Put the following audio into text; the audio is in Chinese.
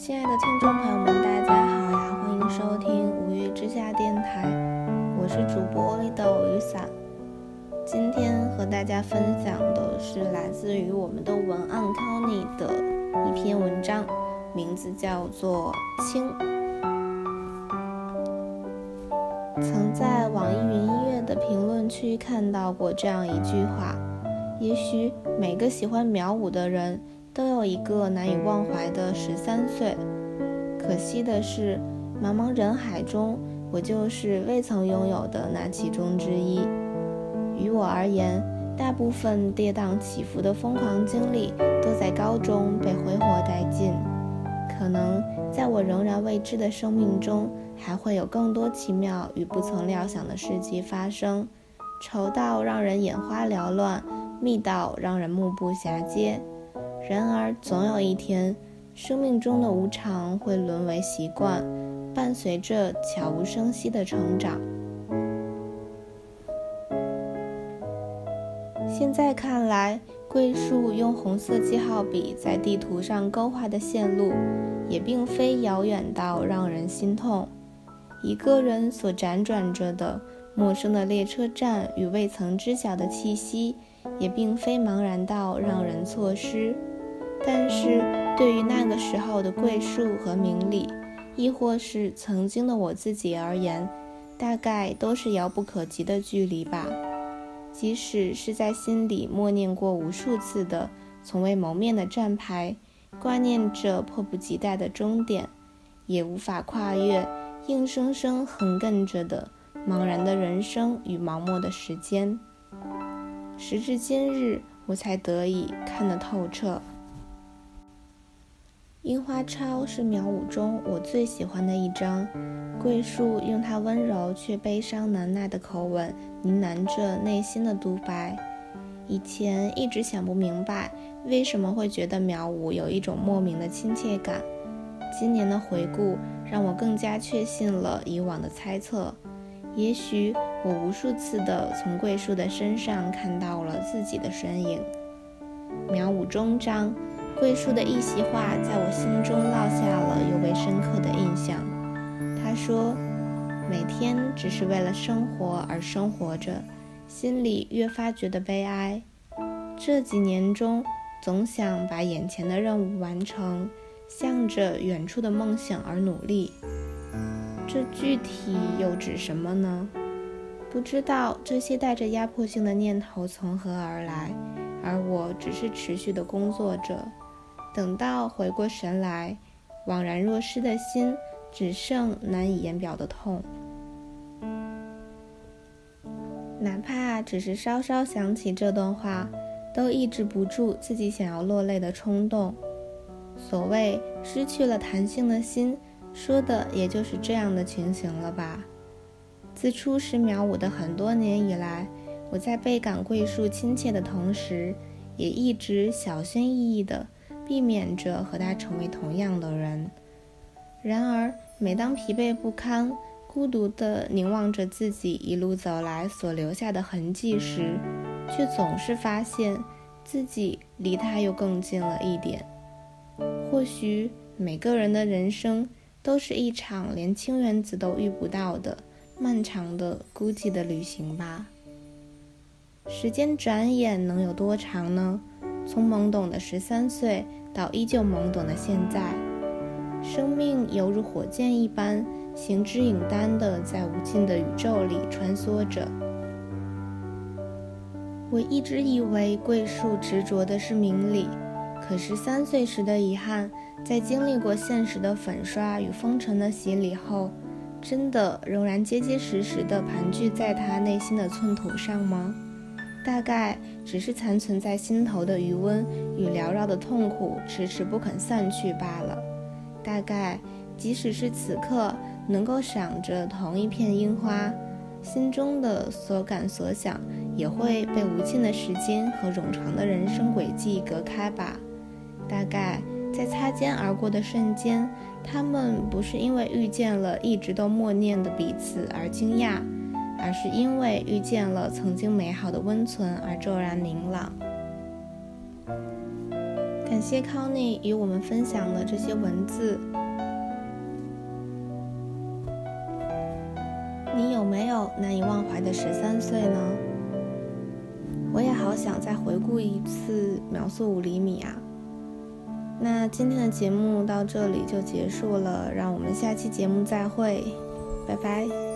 亲爱的听众朋友们，大家好呀！欢迎收听五月之下电台，我是主播绿豆雨伞。今天和大家分享的是来自于我们的文案 Tony 的一篇文章，名字叫做《青》。曾在网易云音乐的评论区看到过这样一句话：也许每个喜欢苗舞的人。都有一个难以忘怀的十三岁。可惜的是，茫茫人海中，我就是未曾拥有的那其中之一。于我而言，大部分跌宕起伏的疯狂经历都在高中被挥霍殆尽。可能在我仍然未知的生命中，还会有更多奇妙与不曾料想的事迹发生，愁到让人眼花缭乱，密到让人目不暇接。然而，总有一天，生命中的无常会沦为习惯，伴随着悄无声息的成长。现在看来，桂树用红色记号笔在地图上勾画的线路，也并非遥远到让人心痛。一个人所辗转着的陌生的列车站与未曾知晓的气息，也并非茫然到让人错失。但是对于那个时候的桂树和明理，亦或是曾经的我自己而言，大概都是遥不可及的距离吧。即使是在心里默念过无数次的从未谋面的站牌，挂念着迫不及待的终点，也无法跨越硬生生横亘着的茫然的人生与盲目的时间。时至今日，我才得以看得透彻。樱花抄是苗舞中我最喜欢的一章，桂树用他温柔却悲伤难耐的口吻呢喃着内心的独白。以前一直想不明白为什么会觉得苗舞有一种莫名的亲切感，今年的回顾让我更加确信了以往的猜测。也许我无数次的从桂树的身上看到了自己的身影。苗舞终章。桂树的一席话在我心中烙下了尤为深刻的印象。他说：“每天只是为了生活而生活着，心里越发觉得悲哀。这几年中，总想把眼前的任务完成，向着远处的梦想而努力。这具体又指什么呢？不知道这些带着压迫性的念头从何而来，而我只是持续的工作着。”等到回过神来，惘然若失的心只剩难以言表的痛。哪怕只是稍稍想起这段话，都抑制不住自己想要落泪的冲动。所谓失去了弹性的心，说的也就是这样的情形了吧？自初十秒五的很多年以来，我在倍感桂树亲切的同时，也一直小心翼翼的。避免着和他成为同样的人。然而，每当疲惫不堪、孤独地凝望着自己一路走来所留下的痕迹时，却总是发现自己离他又更近了一点。或许，每个人的人生都是一场连氢原子都遇不到的漫长的孤寂的旅行吧。时间转眼能有多长呢？从懵懂的十三岁。到依旧懵懂的现在，生命犹如火箭一般，行之影单的在无尽的宇宙里穿梭着。我一直以为桂树执着的是明理，可是三岁时的遗憾，在经历过现实的粉刷与风尘的洗礼后，真的仍然结结实实的盘踞在他内心的寸土上吗？大概只是残存在心头的余温与缭绕的痛苦迟迟不肯散去罢了。大概即使是此刻能够赏着同一片樱花，心中的所感所想也会被无尽的时间和冗长的人生轨迹隔开吧。大概在擦肩而过的瞬间，他们不是因为遇见了一直都默念的彼此而惊讶。而是因为遇见了曾经美好的温存而骤然明朗。感谢康妮与我们分享了这些文字。你有没有难以忘怀的十三岁呢？我也好想再回顾一次秒速五厘米啊。那今天的节目到这里就结束了让我们下期节目再会拜拜。